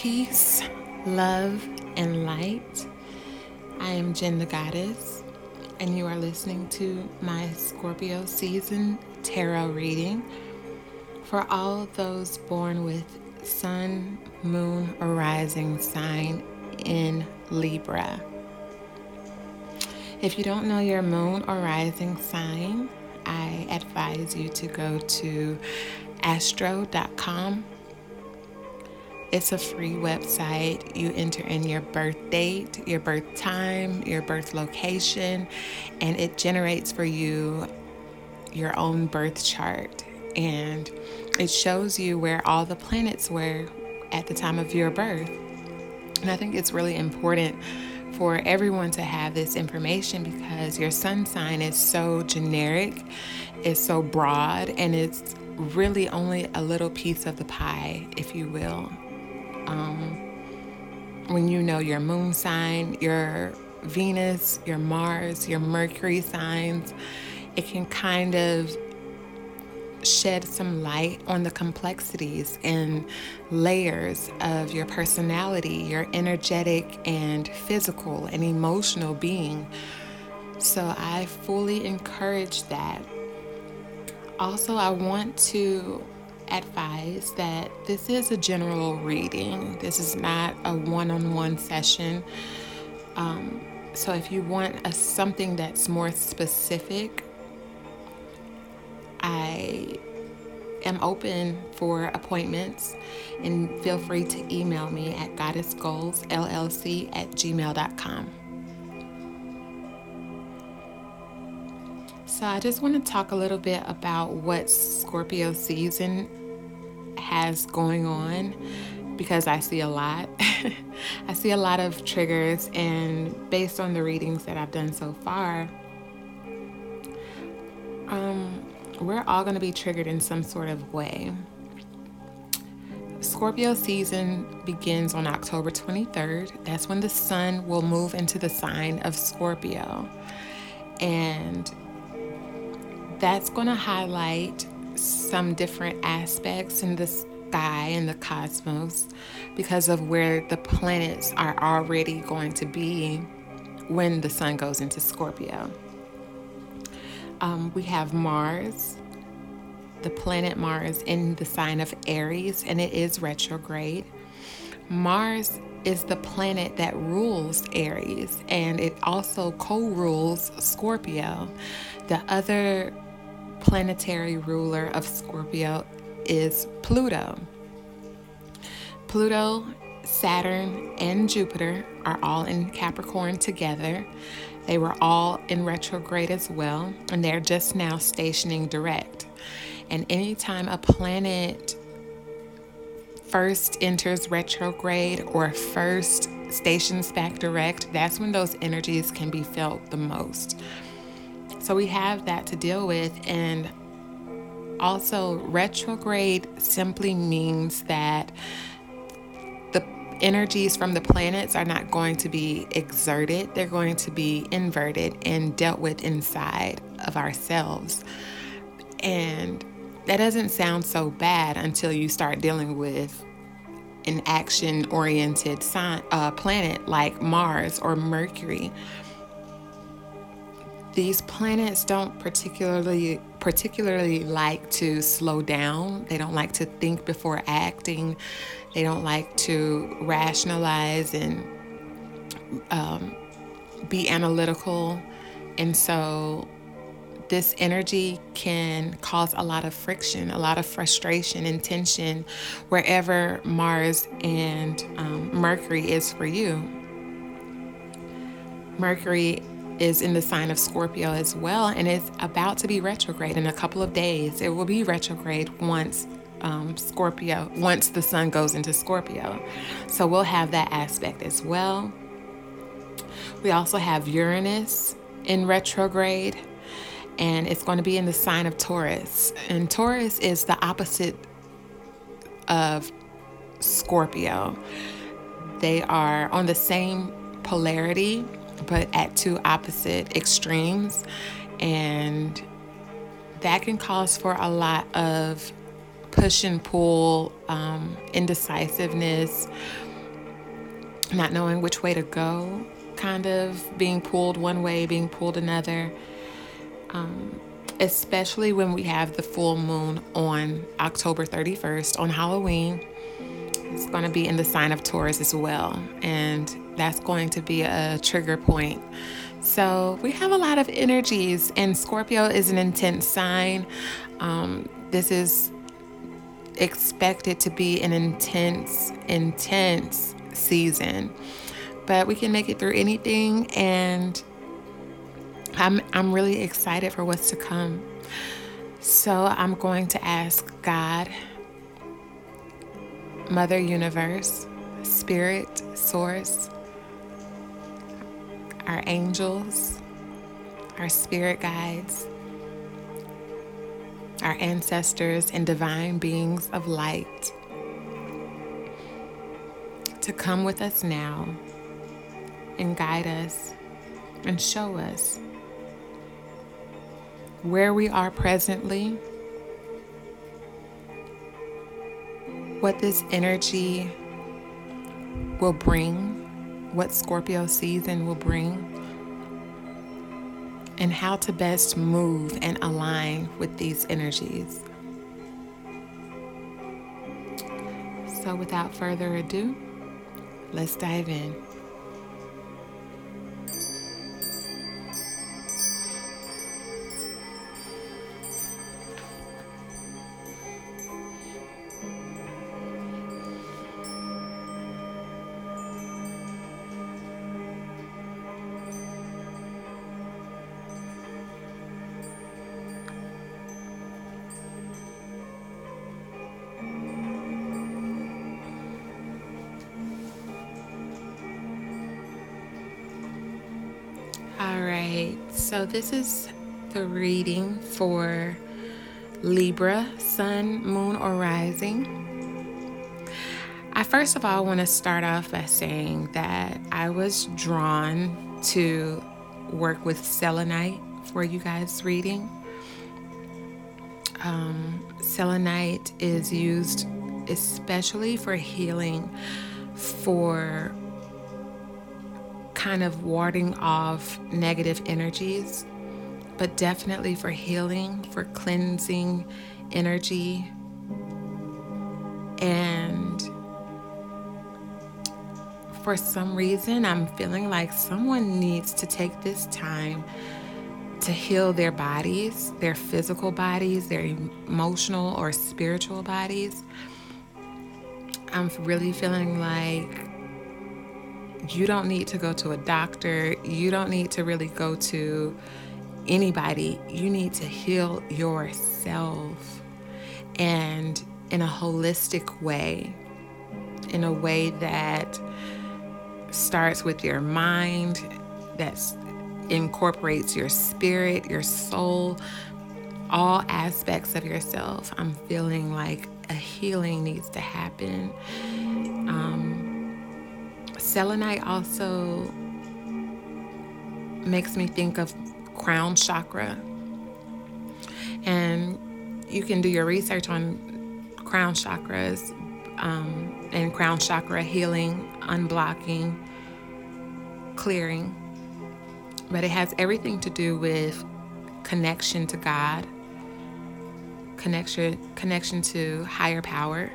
Peace, love, and light. I am Jen the Goddess, and you are listening to my Scorpio season tarot reading for all those born with Sun, Moon, or Rising sign in Libra. If you don't know your Moon or Rising sign, I advise you to go to astro.com it's a free website. You enter in your birth date, your birth time, your birth location, and it generates for you your own birth chart. And it shows you where all the planets were at the time of your birth. And I think it's really important for everyone to have this information because your sun sign is so generic, it's so broad, and it's really only a little piece of the pie, if you will um, when you know your moon sign, your Venus, your Mars, your Mercury signs, it can kind of shed some light on the complexities and layers of your personality, your energetic and physical and emotional being. So I fully encourage that. Also, I want to advise that this is a general reading. This is not a one-on-one session. Um, so if you want a, something that's more specific, I am open for appointments and feel free to email me at goddessgoalsllc at gmail.com. So, I just want to talk a little bit about what Scorpio season has going on because I see a lot. I see a lot of triggers, and based on the readings that I've done so far, um, we're all going to be triggered in some sort of way. Scorpio season begins on October 23rd. That's when the sun will move into the sign of Scorpio. And that's going to highlight some different aspects in the sky and the cosmos because of where the planets are already going to be when the sun goes into Scorpio. Um, we have Mars, the planet Mars, in the sign of Aries, and it is retrograde. Mars is the planet that rules Aries, and it also co rules Scorpio. The other planetary ruler of Scorpio is Pluto. Pluto, Saturn, and Jupiter are all in Capricorn together. They were all in retrograde as well, and they're just now stationing direct. And anytime a planet first enters retrograde or first stations back direct, that's when those energies can be felt the most. So we have that to deal with. And also, retrograde simply means that the energies from the planets are not going to be exerted, they're going to be inverted and dealt with inside of ourselves. And that doesn't sound so bad until you start dealing with an action oriented uh, planet like Mars or Mercury these planets don't particularly particularly like to slow down. They don't like to think before acting. They don't like to rationalize and um, be analytical. And so this energy can cause a lot of friction, a lot of frustration and tension wherever Mars and um, Mercury is for you. Mercury is in the sign of Scorpio as well, and it's about to be retrograde in a couple of days. It will be retrograde once um, Scorpio, once the sun goes into Scorpio. So we'll have that aspect as well. We also have Uranus in retrograde, and it's going to be in the sign of Taurus. And Taurus is the opposite of Scorpio. They are on the same polarity but at two opposite extremes. And that can cause for a lot of push and pull, um, indecisiveness, not knowing which way to go, kind of being pulled one way, being pulled another. Um, especially when we have the full moon on October 31st on Halloween. It's going to be in the sign of Taurus as well, and that's going to be a trigger point. So, we have a lot of energies, and Scorpio is an intense sign. Um, this is expected to be an intense, intense season, but we can make it through anything, and I'm, I'm really excited for what's to come. So I'm going to ask God, Mother Universe, Spirit, Source, our angels, our spirit guides, our ancestors, and divine beings of light to come with us now and guide us and show us where we are presently, what this energy will bring, what Scorpio season will bring, and how to best move and align with these energies. So, without further ado, let's dive in. This is the reading for Libra, Sun, Moon, or Rising. I first of all want to start off by saying that I was drawn to work with selenite for you guys' reading. Um, selenite is used especially for healing for kind of warding off negative energies, but definitely for healing, for cleansing energy. And for some reason, I'm feeling like someone needs to take this time to heal their bodies, their physical bodies, their emotional or spiritual bodies. I'm really feeling like you don't need to go to a doctor. You don't need to really go to anybody. You need to heal yourself and in a holistic way, in a way that starts with your mind, that incorporates your spirit, your soul, all aspects of yourself. I'm feeling like a healing needs to happen. Um, Selenite also makes me think of crown chakra. And you can do your research on crown chakras um, and crown chakra healing, unblocking, clearing. But it has everything to do with connection to God, connection connection to higher power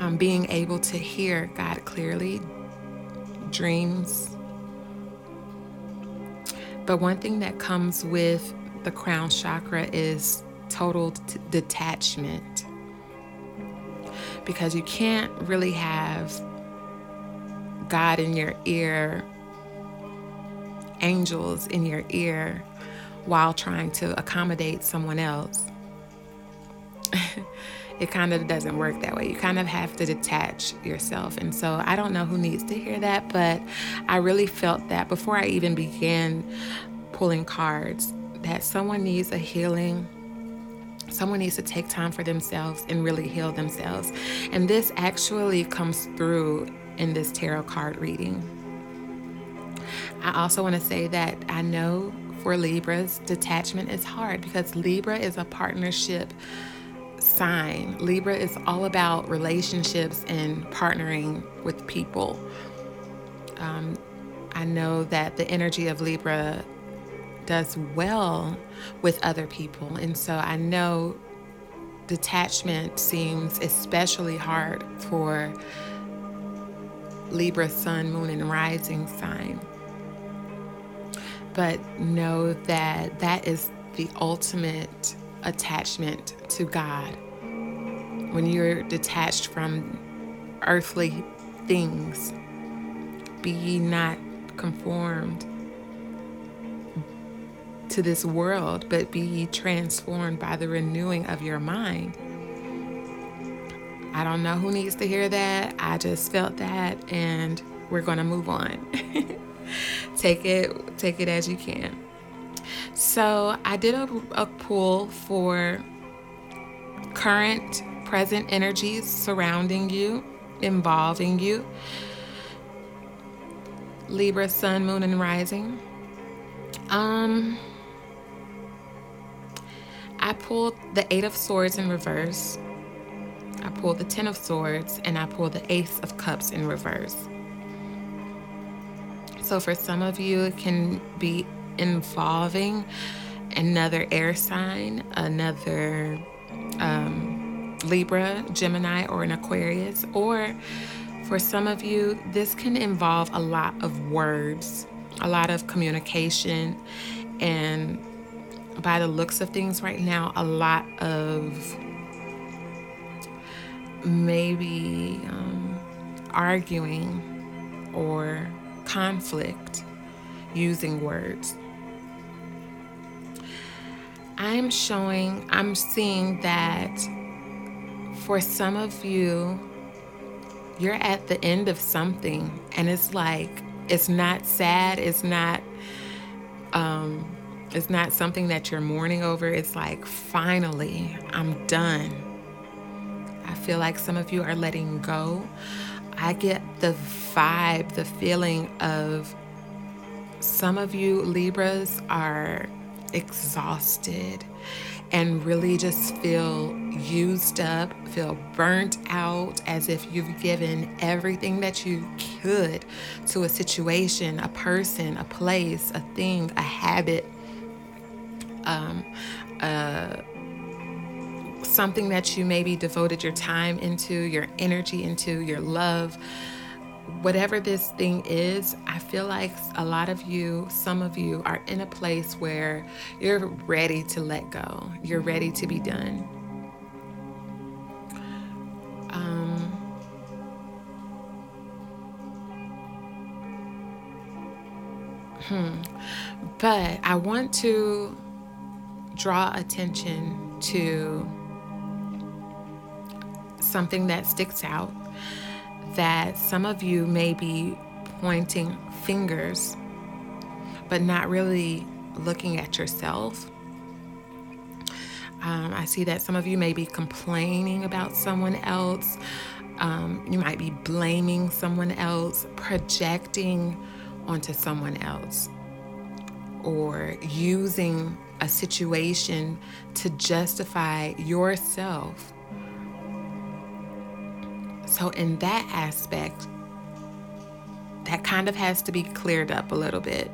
um, being able to hear God clearly, dreams. But one thing that comes with the crown chakra is total t- detachment. Because you can't really have God in your ear, angels in your ear, while trying to accommodate someone else. it kind of doesn't work that way. You kind of have to detach yourself. And so I don't know who needs to hear that, but I really felt that before I even began pulling cards that someone needs a healing. Someone needs to take time for themselves and really heal themselves. And this actually comes through in this tarot card reading. I also want to say that I know for Libras, detachment is hard because Libra is a partnership sign. Libra is all about relationships and partnering with people. Um, I know that the energy of Libra does well with other people. And so I know detachment seems especially hard for Libra, Sun, Moon, and Rising sign. But know that that is the ultimate attachment to God. When you're detached from earthly things, be ye not conformed to this world, but be ye transformed by the renewing of your mind. I don't know who needs to hear that. I just felt that, and we're going to move on. take it, take it as you can. So I did a, a pull for current, present energies surrounding you, involving you. Libra, Sun, Moon, and Rising. Um, I pulled the Eight of Swords in reverse. I pulled the Ten of Swords, and I pulled the Ace of Cups in reverse. So for some of you, it can be involving another air sign, another um, Libra, Gemini, or an Aquarius. Or for some of you, this can involve a lot of words, a lot of communication, and by the looks of things right now, a lot of maybe um, arguing or conflict using words. I'm showing, I'm seeing that for some of you, you're at the end of something and it's like, it's not sad, it's not, um, it's not something that you're mourning over. It's like, finally, I'm done. I feel like some of you are letting go. I get the vibe, the feeling of some of you Libras are exhausted and really just feel used up, feel burnt out, as if you've given everything that you could to a situation, a person, a place, a thing, a habit, um, uh, something that you maybe devoted your time into, your energy into, your love whatever this thing is, I feel like a lot of you, some of you, are in a place where you're ready to let go. You're ready to be done. Um, hmm. But I want to draw attention to something that sticks out that some of you may be pointing fingers, but not really looking at yourself. Um, I see that some of you may be complaining about someone else. Um, you might be blaming someone else, projecting onto someone else, or using a situation to justify yourself so, in that aspect, that kind of has to be cleared up a little bit.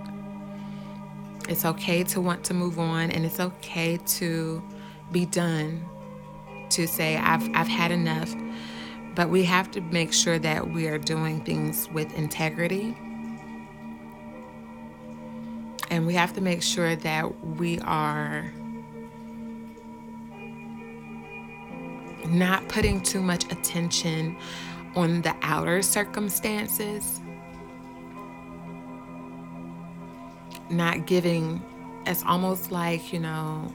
It's okay to want to move on, and it's okay to be done, to say, I've, I've had enough. But we have to make sure that we are doing things with integrity. And we have to make sure that we are not putting too much attention on the outer circumstances, not giving, it's almost like, you know,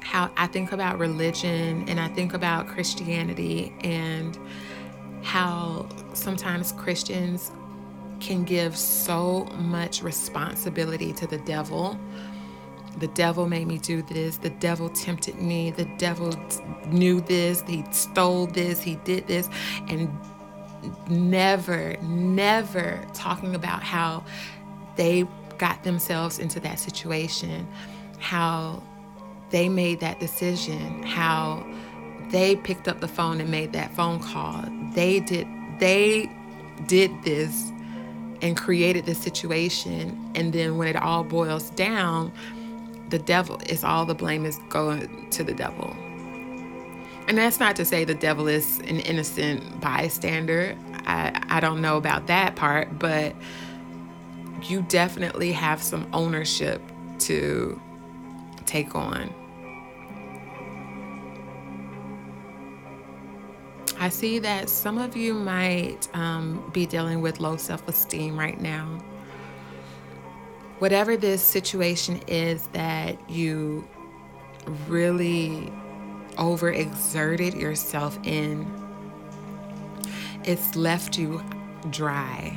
how I think about religion and I think about Christianity and how sometimes Christians can give so much responsibility to the devil the devil made me do this. The devil tempted me. The devil knew this. He stole this. He did this. And never, never talking about how they got themselves into that situation, how they made that decision, how they picked up the phone and made that phone call. They did they did this and created this situation and then when it all boils down, the devil is all the blame is going to the devil. And that's not to say the devil is an innocent bystander. I, I don't know about that part, but you definitely have some ownership to take on. I see that some of you might um, be dealing with low self esteem right now. Whatever this situation is that you really overexerted yourself in, it's left you dry.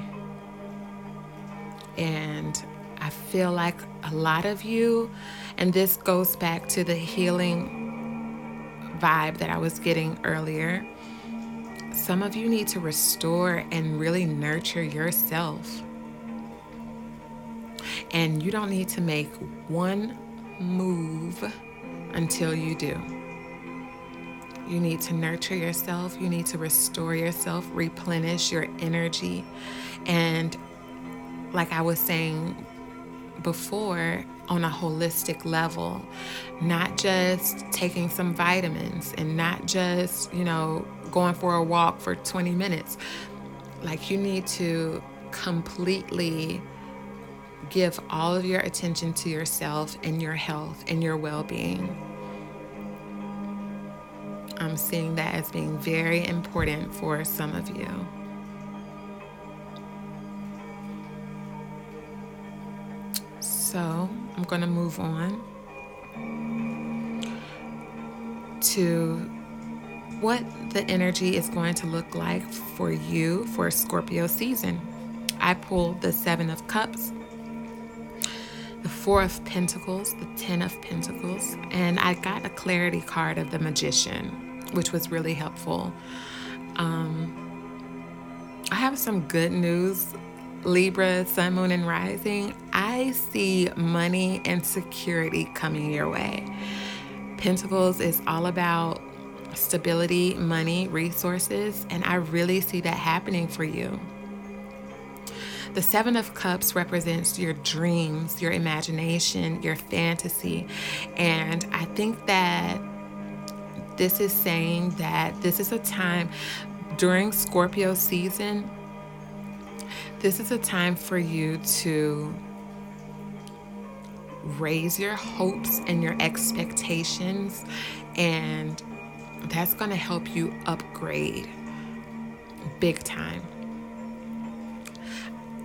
And I feel like a lot of you, and this goes back to the healing vibe that I was getting earlier. Some of you need to restore and really nurture yourself. And you don't need to make one move until you do. You need to nurture yourself. You need to restore yourself, replenish your energy. And like I was saying before, on a holistic level, not just taking some vitamins and not just, you know, going for a walk for 20 minutes. Like, you need to completely give all of your attention to yourself and your health and your well being. I'm seeing that as being very important for some of you. So I'm going to move on to what the energy is going to look like for you for Scorpio season. I pulled the Seven of Cups, Four of Pentacles, the Ten of Pentacles, and I got a clarity card of the Magician which was really helpful. Um, I have some good news. Libra, Sun, Moon, and Rising, I see money and security coming your way. Pentacles is all about stability, money, resources, and I really see that happening for you. The Seven of Cups represents your dreams, your imagination, your fantasy, and I think that this is saying that this is a time during Scorpio season, this is a time for you to raise your hopes and your expectations, and that's going to help you upgrade big time.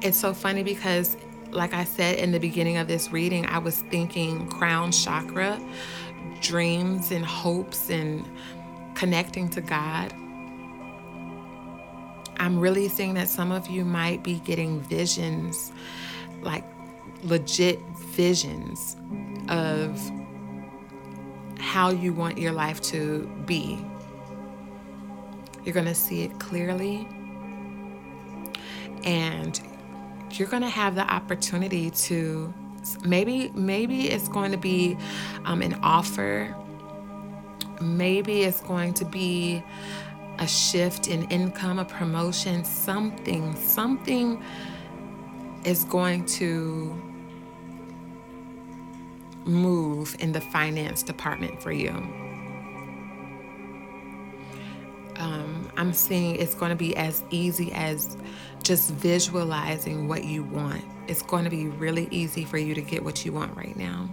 It's so funny because, like I said in the beginning of this reading, I was thinking crown chakra dreams and hopes and connecting to God. I'm really seeing that some of you might be getting visions, like legit visions of how you want your life to be. You're going to see it clearly. And you're going to have the opportunity to Maybe maybe it's going to be um, an offer. Maybe it's going to be a shift in income, a promotion, something, something is going to move in the finance department for you. Um, I'm seeing it's going to be as easy as just visualizing what you want it's going to be really easy for you to get what you want right now.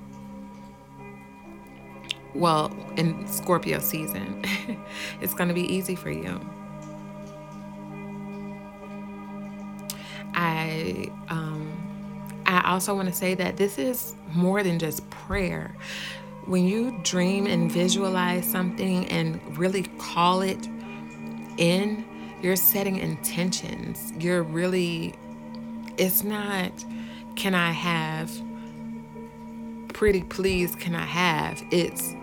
Well, in Scorpio season, it's going to be easy for you. I um, I also want to say that this is more than just prayer. When you dream and visualize something and really call it in, you're setting intentions. You're really it's not, can I have, pretty please, can I have? It's,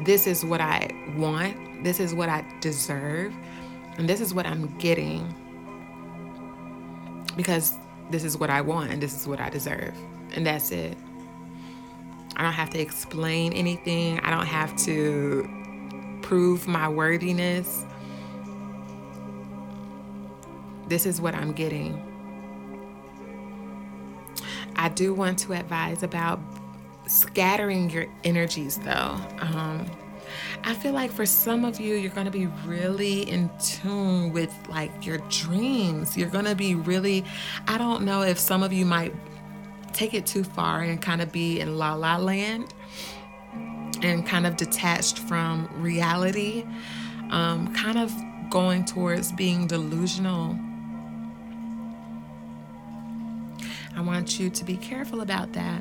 this is what I want, this is what I deserve, and this is what I'm getting because this is what I want and this is what I deserve. And that's it. I don't have to explain anything. I don't have to prove my worthiness. This is what I'm getting. I do want to advise about scattering your energies though. Um, I feel like for some of you, you're going to be really in tune with like your dreams. You're going to be really, I don't know if some of you might take it too far and kind of be in la la land and kind of detached from reality, um, kind of going towards being delusional. I want you to be careful about that.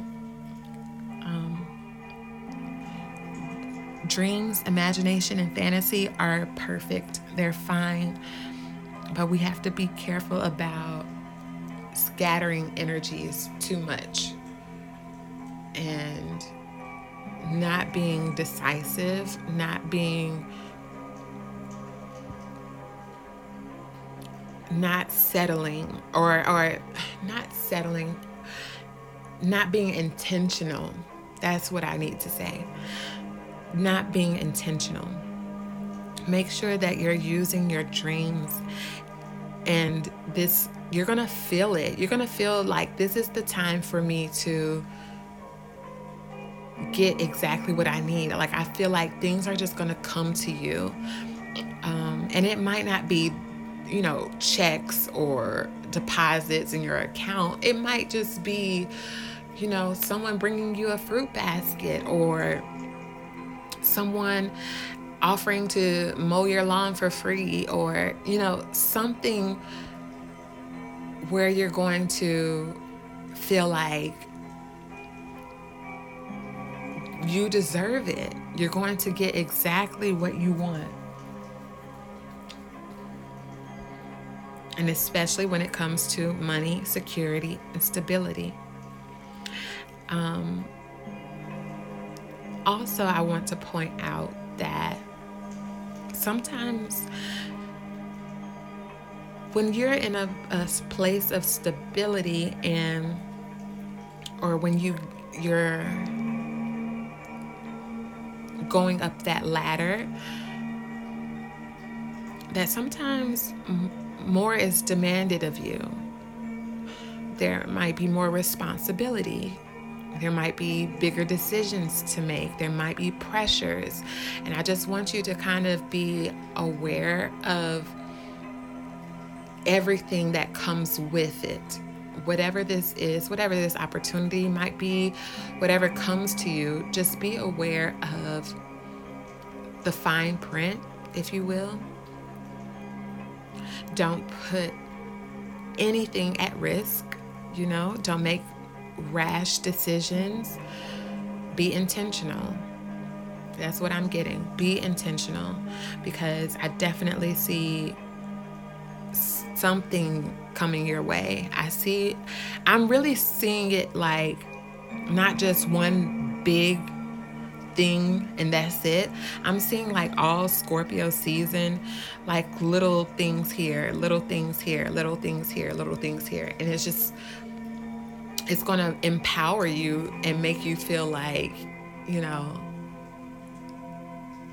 Um, dreams, imagination, and fantasy are perfect, they're fine, but we have to be careful about scattering energies too much and not being decisive, not being not settling or or not settling not being intentional. That's what i need to say. Not being intentional. Make sure that you're using your dreams and this you're going to feel it. You're going to feel like this is the time for me to get exactly what i need. Like i feel like things are just going to come to you. Um, and it might not be you know, checks or deposits in your account. It might just be, you know, someone bringing you a fruit basket or someone offering to mow your lawn for free or, you know, something where you're going to feel like you deserve it. You're going to get exactly what you want. And especially when it comes to money, security, and stability. Um, also, I want to point out that sometimes when you're in a, a place of stability and or when you you're going up that ladder that sometimes more is demanded of you. There might be more responsibility. There might be bigger decisions to make. There might be pressures. And I just want you to kind of be aware of everything that comes with it. Whatever this is, whatever this opportunity might be, whatever comes to you, just be aware of the fine print, if you will, don't put anything at risk, you know, don't make rash decisions. Be intentional. That's what I'm getting. Be intentional because I definitely see something coming your way. I see, I'm really seeing it like not just one big thing and that's it. I'm seeing like all Scorpio season, like little things here, little things here, little things here, little things here. And it's just, it's going to empower you and make you feel like, you know,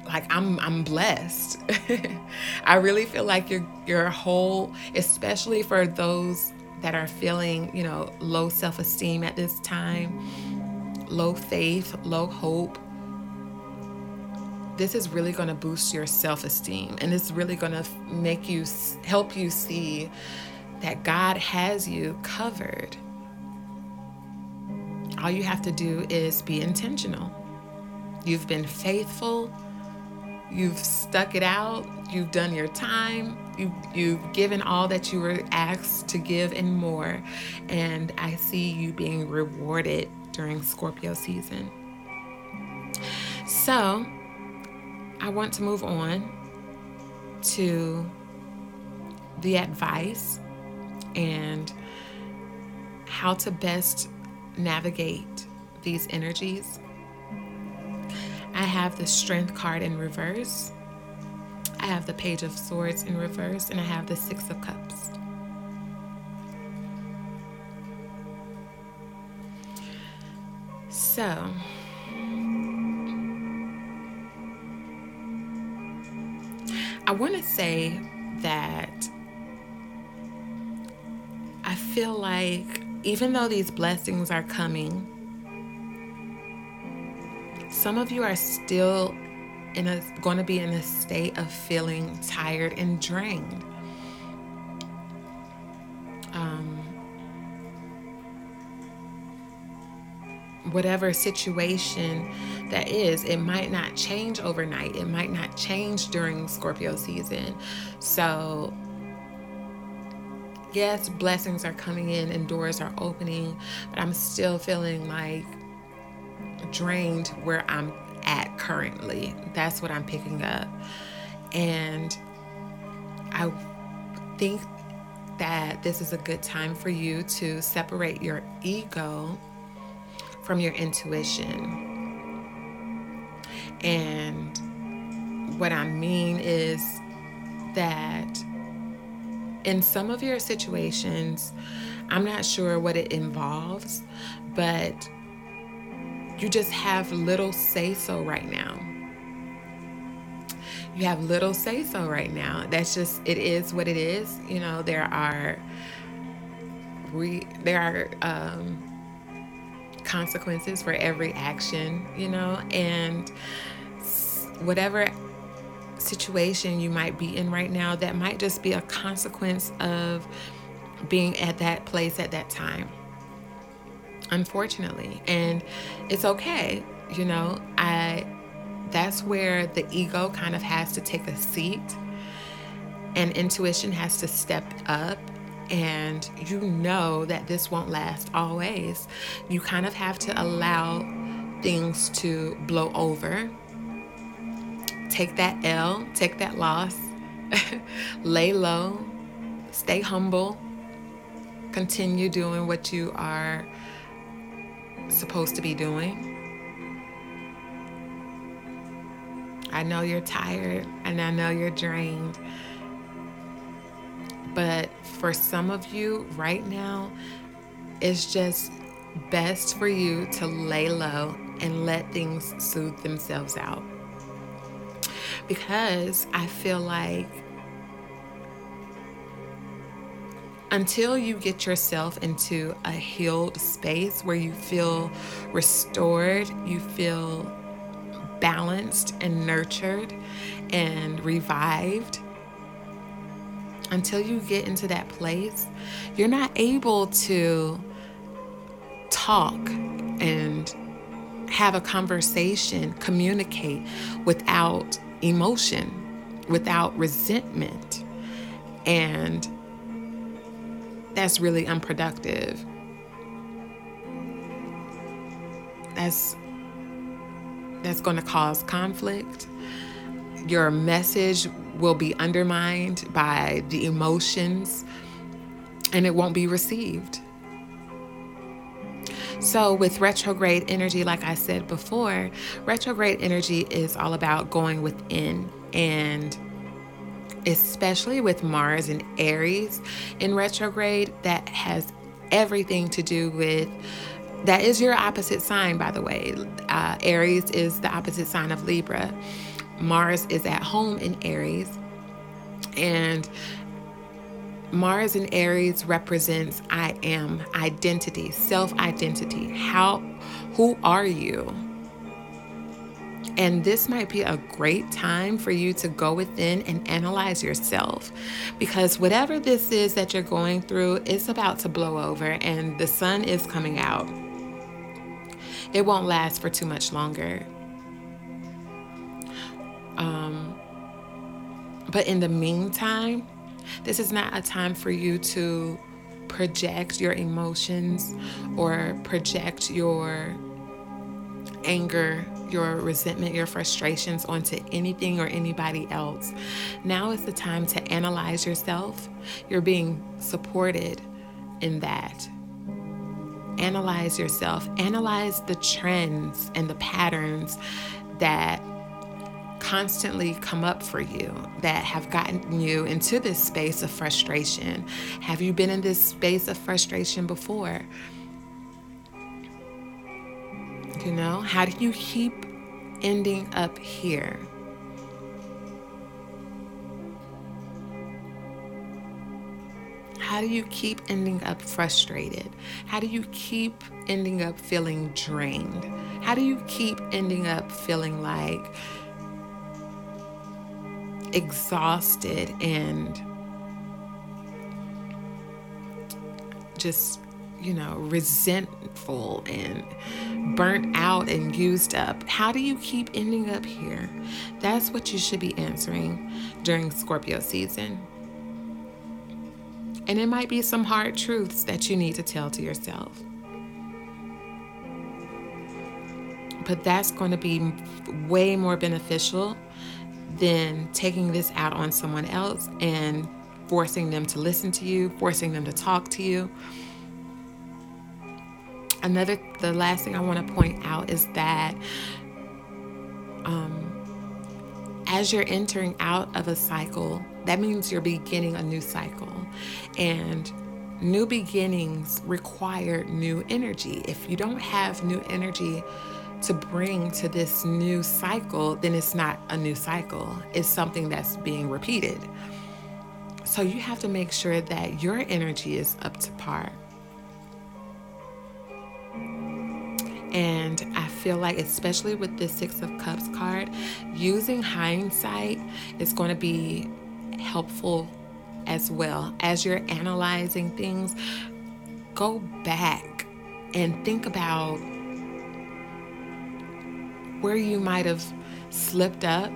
like I'm I'm blessed. I really feel like your your whole, especially for those that are feeling, you know, low self-esteem at this time, low faith, low hope, this is really going to boost your self esteem and it's really going to make you help you see that God has you covered. All you have to do is be intentional. You've been faithful. You've stuck it out. You've done your time. You, you've given all that you were asked to give and more. And I see you being rewarded during Scorpio season. So, I want to move on to the advice and how to best navigate these energies. I have the Strength card in reverse. I have the Page of Swords in reverse, and I have the Six of Cups. So, I want to say that I feel like even though these blessings are coming, some of you are still in a going to be in a state of feeling tired and drained. Whatever situation that is, it might not change overnight. It might not change during Scorpio season. So, yes, blessings are coming in and doors are opening, but I'm still feeling like drained where I'm at currently. That's what I'm picking up. And I think that this is a good time for you to separate your ego from your intuition. And what I mean is that in some of your situations, I'm not sure what it involves, but you just have little say so right now. You have little say so right now. That's just, it is what it is. You know, there are, re, there are, um, consequences for every action, you know, and whatever situation you might be in right now, that might just be a consequence of being at that place at that time unfortunately. And it's okay, you know. I that's where the ego kind of has to take a seat and intuition has to step up and you know that this won't last always. You kind of have to allow things to blow over. Take that L, take that loss, lay low, stay humble, continue doing what you are supposed to be doing. I know you're tired and I know you're drained. But for some of you right now, it's just best for you to lay low and let things soothe themselves out. Because I feel like until you get yourself into a healed space where you feel restored, you feel balanced and nurtured and revived, until you get into that place, you're not able to talk and have a conversation, communicate without emotion, without resentment. And that's really unproductive. That's that's going to cause conflict. Your message will be undermined by the emotions and it won't be received. So, with retrograde energy, like I said before, retrograde energy is all about going within and especially with Mars and Aries in retrograde, that has everything to do with that is your opposite sign, by the way. Uh, Aries is the opposite sign of Libra. Mars is at home in Aries. And Mars in Aries represents I am, identity, self identity. How, who are you? And this might be a great time for you to go within and analyze yourself because whatever this is that you're going through, it's about to blow over and the sun is coming out. It won't last for too much longer. Um, but in the meantime, this is not a time for you to project your emotions or project your anger your resentment, your frustrations onto anything or anybody else. Now is the time to analyze yourself. You're being supported in that. Analyze yourself, analyze the trends and the patterns that constantly come up for you that have gotten you into this space of frustration? Have you been in this space of frustration before? You know, how do you keep ending up here? How do you keep ending up frustrated? How do you keep ending up feeling drained? How do you keep ending up feeling like exhausted and just, you know, resentful and burnt out and used up? How do you keep ending up here? That's what you should be answering during Scorpio season. And it might be some hard truths that you need to tell to yourself. But that's going to be way more beneficial than taking this out on someone else and forcing them to listen to you, forcing them to talk to you. Another, the last thing I want to point out is that um, as you're entering out of a cycle, that means you're beginning a new cycle. And new beginnings require new energy. If you don't have new energy to bring to this new cycle, then it's not a new cycle. It's something that's being repeated. So you have to make sure that your energy is up to par. And I feel like, especially with this Six of Cups card, using hindsight is going to be helpful as well. As you're analyzing things, go back and think about where you might have slipped up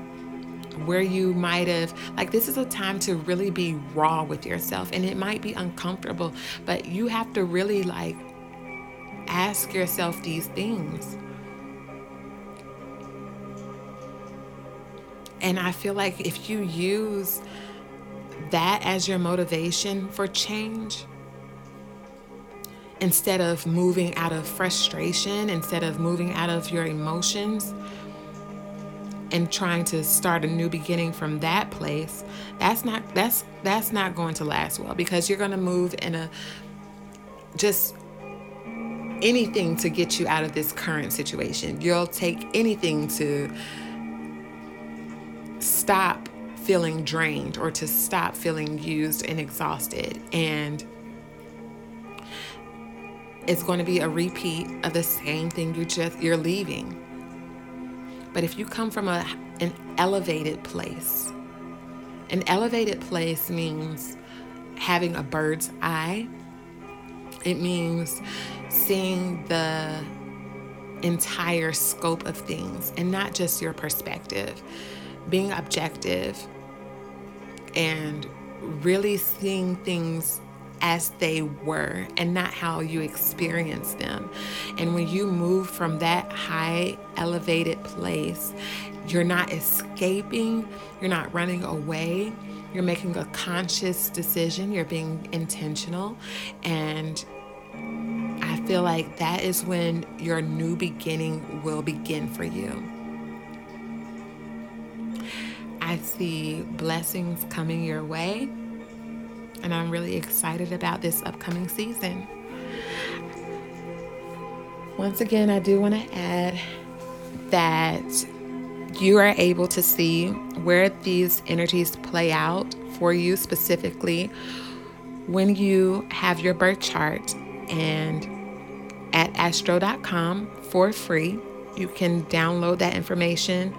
where you might have like this is a time to really be raw with yourself and it might be uncomfortable but you have to really like ask yourself these things. And i feel like if you use that as your motivation for change instead of moving out of frustration instead of moving out of your emotions and trying to start a new beginning from that place that's not that's that's not going to last well because you're going to move in a just anything to get you out of this current situation. You'll take anything to stop feeling drained or to stop feeling used and exhausted. And it's going to be a repeat of the same thing you just you're leaving but if you come from a, an elevated place, an elevated place means having a bird's eye. It means seeing the entire scope of things and not just your perspective. Being objective and really seeing things as they were and not how you experience them. And when you move from that high elevated place, you're not escaping, you're not running away. You're making a conscious decision, you're being intentional, and I feel like that is when your new beginning will begin for you. I see blessings coming your way and I'm really excited about this upcoming season. Once again, I do want to add that you are able to see where these energies play out for you specifically when you have your birth chart and at astro.com for free you can download that information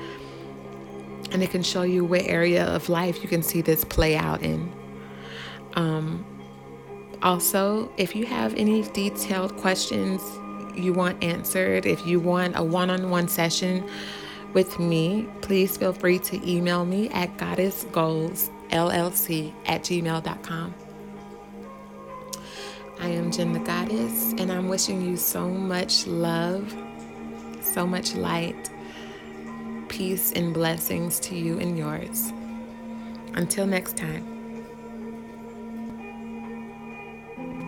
and it can show you what area of life you can see this play out in um, also, if you have any detailed questions you want answered, if you want a one on one session with me, please feel free to email me at goddessgoalsllc at gmail.com. I am Jen the Goddess, and I'm wishing you so much love, so much light, peace, and blessings to you and yours. Until next time.